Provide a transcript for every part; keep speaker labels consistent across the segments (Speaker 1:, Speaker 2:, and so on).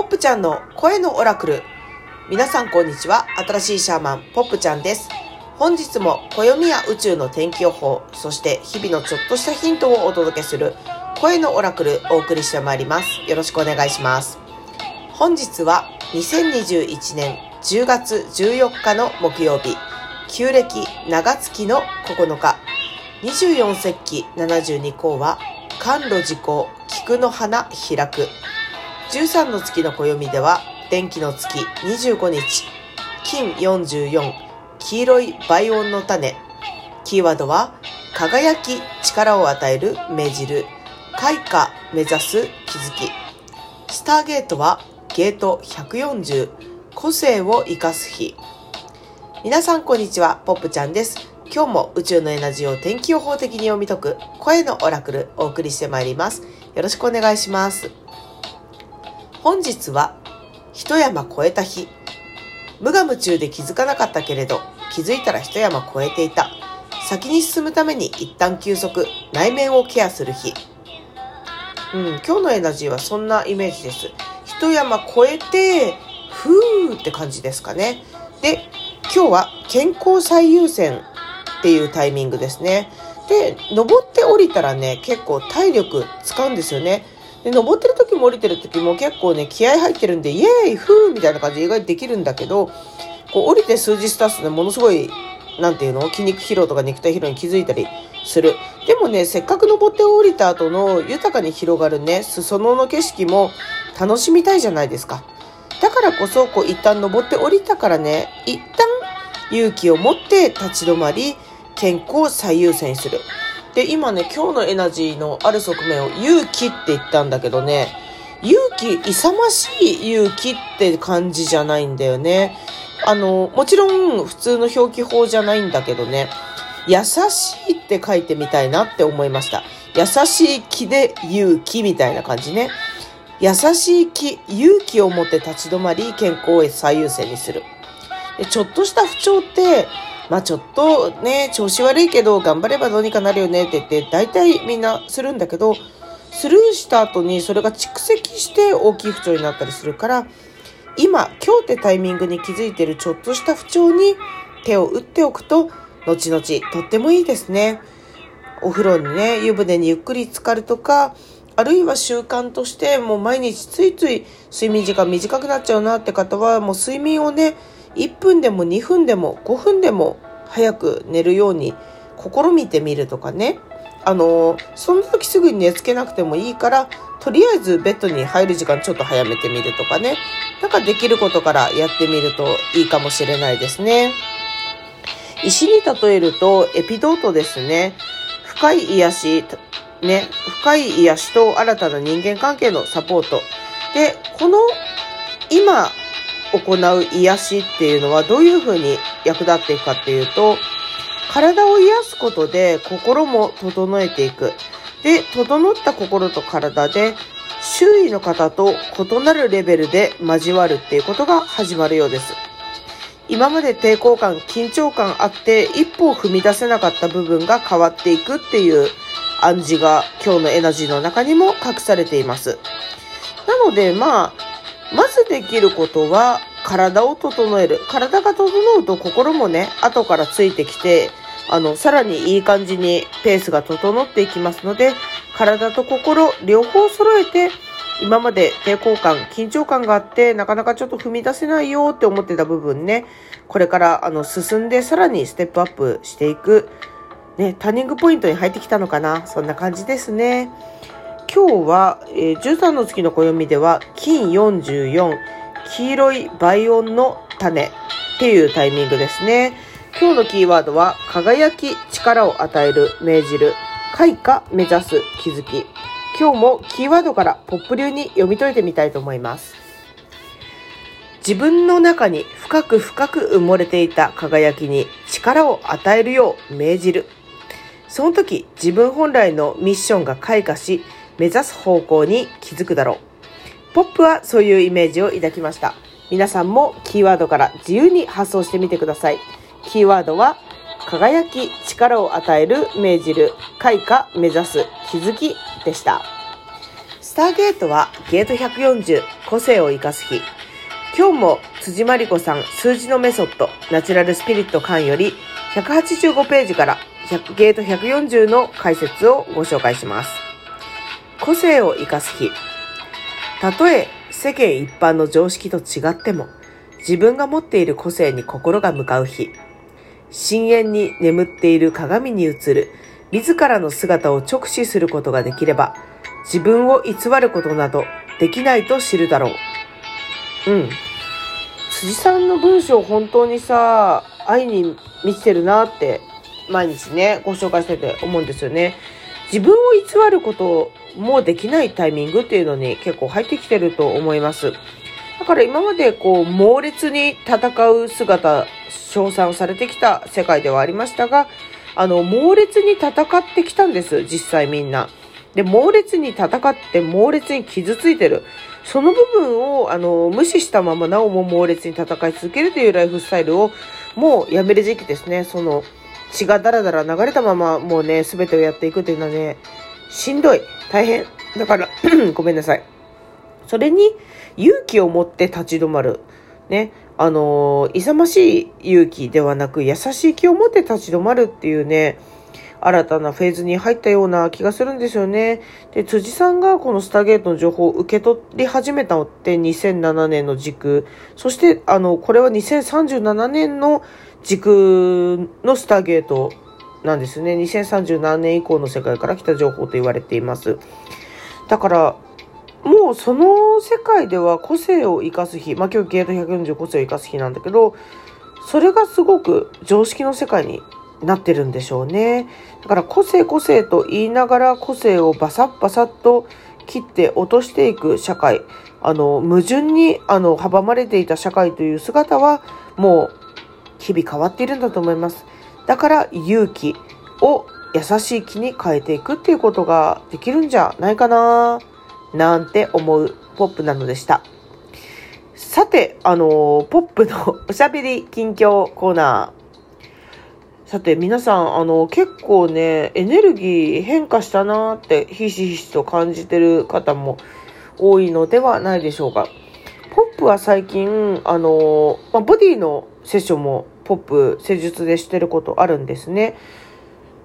Speaker 1: ポップちゃんの声のオラクル。皆さんこんにちは。新しいシャーマン、ポップちゃんです。本日も暦や宇宙の天気予報、そして日々のちょっとしたヒントをお届けする声のオラクルお送りしてまいります。よろしくお願いします。本日は2021年10月14日の木曜日、旧暦長月の9日、24節気72項は、甘露時効、菊の花開く。13の月の暦では、電気の月25日、金44、黄色い倍音の種。キーワードは、輝き、力を与える、命じる。開花、目指す、気づき。スターゲートは、ゲート140、個性を生かす日。皆さんこんにちは、ポップちゃんです。今日も宇宙のエナジーを天気予報的に読み解く声のオラクルお送りしてまいります。よろしくお願いします。本日は一山越えた日。無我夢中で気づかなかったけれど気づいたら一山越えていた。先に進むために一旦休息、内面をケアする日。うん、今日のエナジーはそんなイメージです。一山越えて、ふーって感じですかね。で、今日は健康最優先っていうタイミングですね。で、登って降りたらね、結構体力使うんですよね。で、登ってる時も降りてる時も結構ね、気合入ってるんで、イエーイフーみたいな感じで意外とできるんだけど、こう降りて数日経つとね、ものすごい、なんていうの筋肉疲労とか肉体疲労に気づいたりする。でもね、せっかく登って降りた後の豊かに広がるね、裾野の景色も楽しみたいじゃないですか。だからこそ、こう一旦登って降りたからね、一旦勇気を持って立ち止まり、健康を最優先する。で、今ね、今日のエナジーのある側面を勇気って言ったんだけどね、勇気、勇ましい勇気って感じじゃないんだよね。あの、もちろん普通の表記法じゃないんだけどね、優しいって書いてみたいなって思いました。優しい気で勇気みたいな感じね。優しい気、勇気を持って立ち止まり、健康を最優先にする。ちょっとした不調って、まあちょっとね、調子悪いけど頑張ればどうにかなるよねって言って、大体みんなするんだけど、スルーした後にそれが蓄積して大きい不調になったりするから、今、今日ってタイミングに気づいてるちょっとした不調に手を打っておくと、後々とってもいいですね。お風呂にね、湯船にゆっくり浸かるとか、あるいは習慣としてもう毎日ついつい睡眠時間短くなっちゃうなって方はもう睡眠をね、1分でも2分でも5分でも早く寝るように試みてみるとかね。あのその時すぐに寝つけなくてもいいから、とりあえずベッドに入る時間ちょっと早めてみるとかね。なんかできることからやってみるといいかもしれないですね。石に例えるとエピドートですね。深い癒し、ね、深い癒しと新たな人間関係のサポート。で、この今行う癒しっていうのはどういうふうに役立っていくかっていうと、体を癒すことで心も整えていく。で、整った心と体で周囲の方と異なるレベルで交わるっていうことが始まるようです。今まで抵抗感、緊張感あって一歩を踏み出せなかった部分が変わっていくっていう暗示が今日のエナジーの中にも隠されています。なのでまあ、まずできることは体を整える。体が整うと心もね、後からついてきて、あの、さらにいい感じにペースが整っていきますので、体と心両方揃えて、今まで抵抗感、緊張感があって、なかなかちょっと踏み出せないよって思ってた部分ね、これからあの進んでさらにステップアップしていく、ね、ターニングポイントに入ってきたのかな。そんな感じですね。今日は、えー、13の月の暦では、金44、黄色い倍音の種っていうタイミングですね。今日のキーワードは、輝き、力を与える、命じる、開花、目指す、気づき。今日もキーワードからポップ流に読み解いてみたいと思います。自分の中に深く深く埋もれていた輝きに力を与えるよう命じる。その時自分本来のミッションが開花し、目指す方向に気づくだろう。ポップはそういうイメージを抱きました。皆さんもキーワードから自由に発想してみてください。キーワードは、輝き、力を与える、命じる、開花、目指す、気づきでした。スターゲートはゲート140個性を生かす日。今日も辻真理子さん数字のメソッドナチュラルスピリット間より185ページからゲート140の解説をご紹介します。個性を生かす日。たとえ世間一般の常識と違っても自分が持っている個性に心が向かう日。深淵に眠っている鏡に映る自らの姿を直視することができれば自分を偽ることなどできないと知るだろう。うん。辻さんの文章本当にさ、愛に満ちてるなって毎日ね、ご紹介してて思うんですよね。自分を偽ることもできないタイミングっていうのに結構入ってきてると思います。だから今までこう猛烈に戦う姿、称賛をされてきた世界ではありましたが、あの、猛烈に戦ってきたんです、実際みんな。で、猛烈に戦って猛烈に傷ついてる。その部分を、あの、無視したままなおも猛烈に戦い続けるというライフスタイルを、もうやめる時期ですね。その、血がダラダラ流れたまま、もうね、すべてをやっていくというのはね、しんどい。大変。だから ごめんなさい。それに、勇気を持って立ち止まる。ね。あの、勇ましい勇気ではなく、優しい気を持って立ち止まるっていうね、新たなフェーズに入ったような気がするんですよね。で、辻さんがこのスターゲートの情報を受け取り始めたのって2007年の軸。そして、あの、これは2037年の軸のスターゲートなんですね。2037年以降の世界から来た情報と言われています。だから、もうその世界では個性を生かす日、まあ今日ゲート140個性を生かす日なんだけど、それがすごく常識の世界になってるんでしょうね。だから個性個性と言いながら個性をバサッバサッと切って落としていく社会。あの、矛盾にあの阻まれていた社会という姿はもう日々変わっているんだと思います。だから勇気を優しい気に変えていくっていうことができるんじゃないかななんて思うポップなのでした。さて、あの、ポップのおしゃべり近況コーナー。さて、皆さん、あの、結構ね、エネルギー変化したなーってひしひしと感じてる方も多いのではないでしょうか。ポップは最近、あの、まあ、ボディのセッションもポップ施術でしてることあるんですね。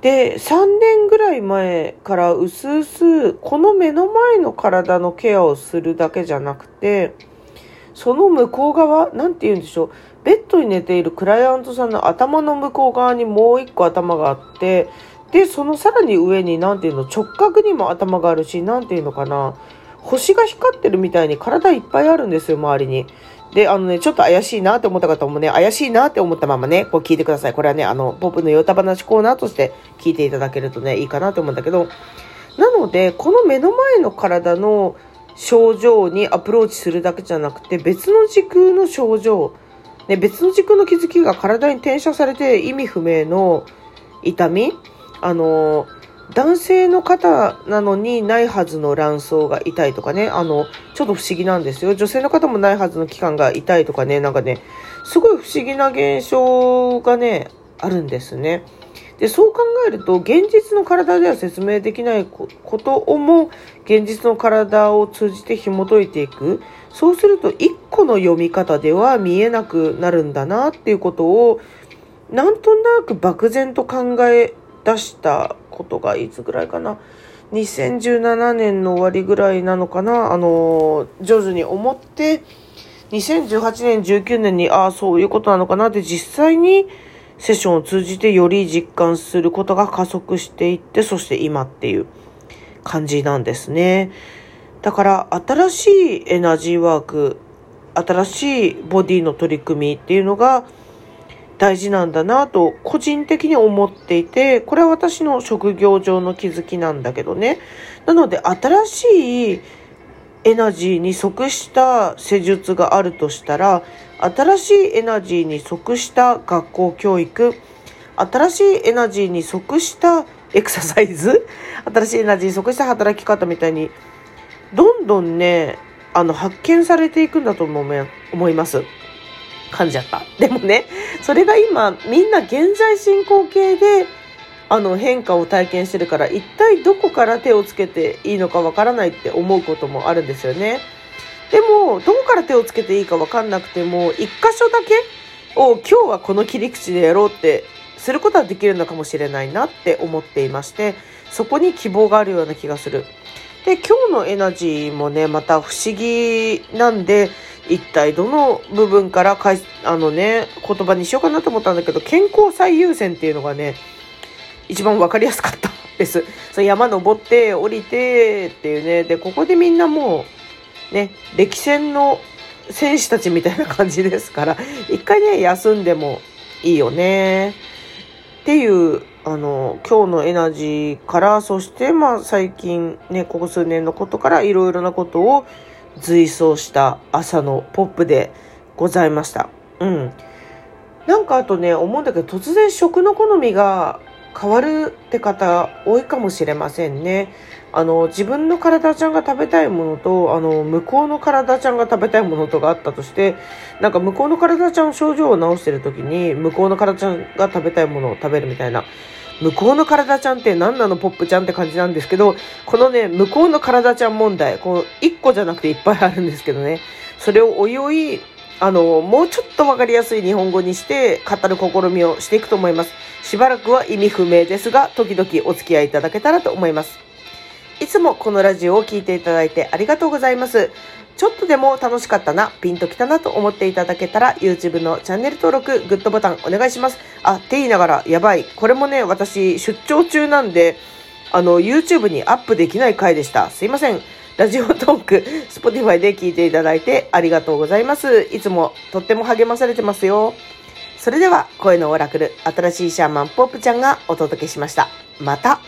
Speaker 1: で、3年ぐらい前からうすうす、この目の前の体のケアをするだけじゃなくて、その向こう側、なんて言うんでしょう。ベッドに寝ているクライアントさんの頭の向こう側にもう一個頭があって、で、そのさらに上に、なんていうの、直角にも頭があるし、なんていうのかな。星が光ってるみたいに体いっぱいあるんですよ、周りに。で、あのね、ちょっと怪しいなって思った方もね、怪しいなって思ったままね、こう聞いてください。これはね、あの、ポップのヨタ話コーナーとして聞いていただけるとね、いいかなと思うんだけど、なので、この目の前の体の症状にアプローチするだけじゃなくて、別の時空の症状、ね、別の時空の気づきが体に転写されて意味不明の痛み、あの、男性の方なのにないはずの卵巣が痛いとかね、あの、ちょっと不思議なんですよ。女性の方もないはずの器官が痛いとかね、なんかね、すごい不思議な現象がね、あるんですね。で、そう考えると、現実の体では説明できないことをも、現実の体を通じて紐解いていく。そうすると、一個の読み方では見えなくなるんだなっていうことを、なんとなく漠然と考え出したことがいつぐらいかな。2017年の終わりぐらいなのかな。あの、上手に思って、2018年、19年に、ああ、そういうことなのかなって実際にセッションを通じてより実感することが加速していって、そして今っていう感じなんですね。だから新しいエナジーワーク、新しいボディの取り組みっていうのが大事なんだなと個人的に思っていて、これは私の職業上の気づきなんだけどね。なので新しいエナジーに即した施術があるとしたら、新しいエナジーに即した学校教育、新しいエナジーに即したエクササイズ、新しいエナジーに即した働き方みたいに、どんどんね、あの、発見されていくんだと思います。噛んじゃった。でもね、それが今、みんな現在進行形であの変化を体験してるから一体どこから手をつけていいのかわからないって思うこともあるんですよね。でもどこから手をつけていいかわかんなくても一箇所だけを今日はこの切り口でやろうってすることはできるのかもしれないなって思っていましてそこに希望があるような気がする。で今日のエナジーもねまた不思議なんで一体どの部分からかいあのね言葉にしようかなと思ったんだけど健康最優先っていうのがね一番分かりやすかったです。そ山登って降りてっていうねでここでみんなもうね歴戦の選手たちみたいな感じですから 一回ね休んでもいいよねっていうあの、今日のエナジーから、そしてまあ最近ね、ここ数年のことからいろいろなことを随想した朝のポップでございました。うん。なんかあとね、思うんだけど、突然食の好みが変わるって方多いかもしれませんね。あの、自分の体ちゃんが食べたいものと、あの、向こうの体ちゃんが食べたいものとがあったとして、なんか向こうの体ちゃん症状を治してる時に、向こうの体ちゃんが食べたいものを食べるみたいな。向こうの体ちゃんって何なのポップちゃんって感じなんですけど、このね、向こうの体ちゃん問題、この1個じゃなくていっぱいあるんですけどね、それをおいおい、あの、もうちょっとわかりやすい日本語にして語る試みをしていくと思います。しばらくは意味不明ですが、時々お付き合いいただけたらと思います。いつもこのラジオを聴いていただいてありがとうございます。ちょっとでも楽しかったな、ピンときたなと思っていただけたら、YouTube のチャンネル登録、グッドボタンお願いします。あ、って言いながら、やばい。これもね、私、出張中なんで、あの、YouTube にアップできない回でした。すいません。ラジオトーク、Spotify で聞いていただいてありがとうございます。いつもとっても励まされてますよ。それでは、声のオラクル、新しいシャーマンポップちゃんがお届けしました。また。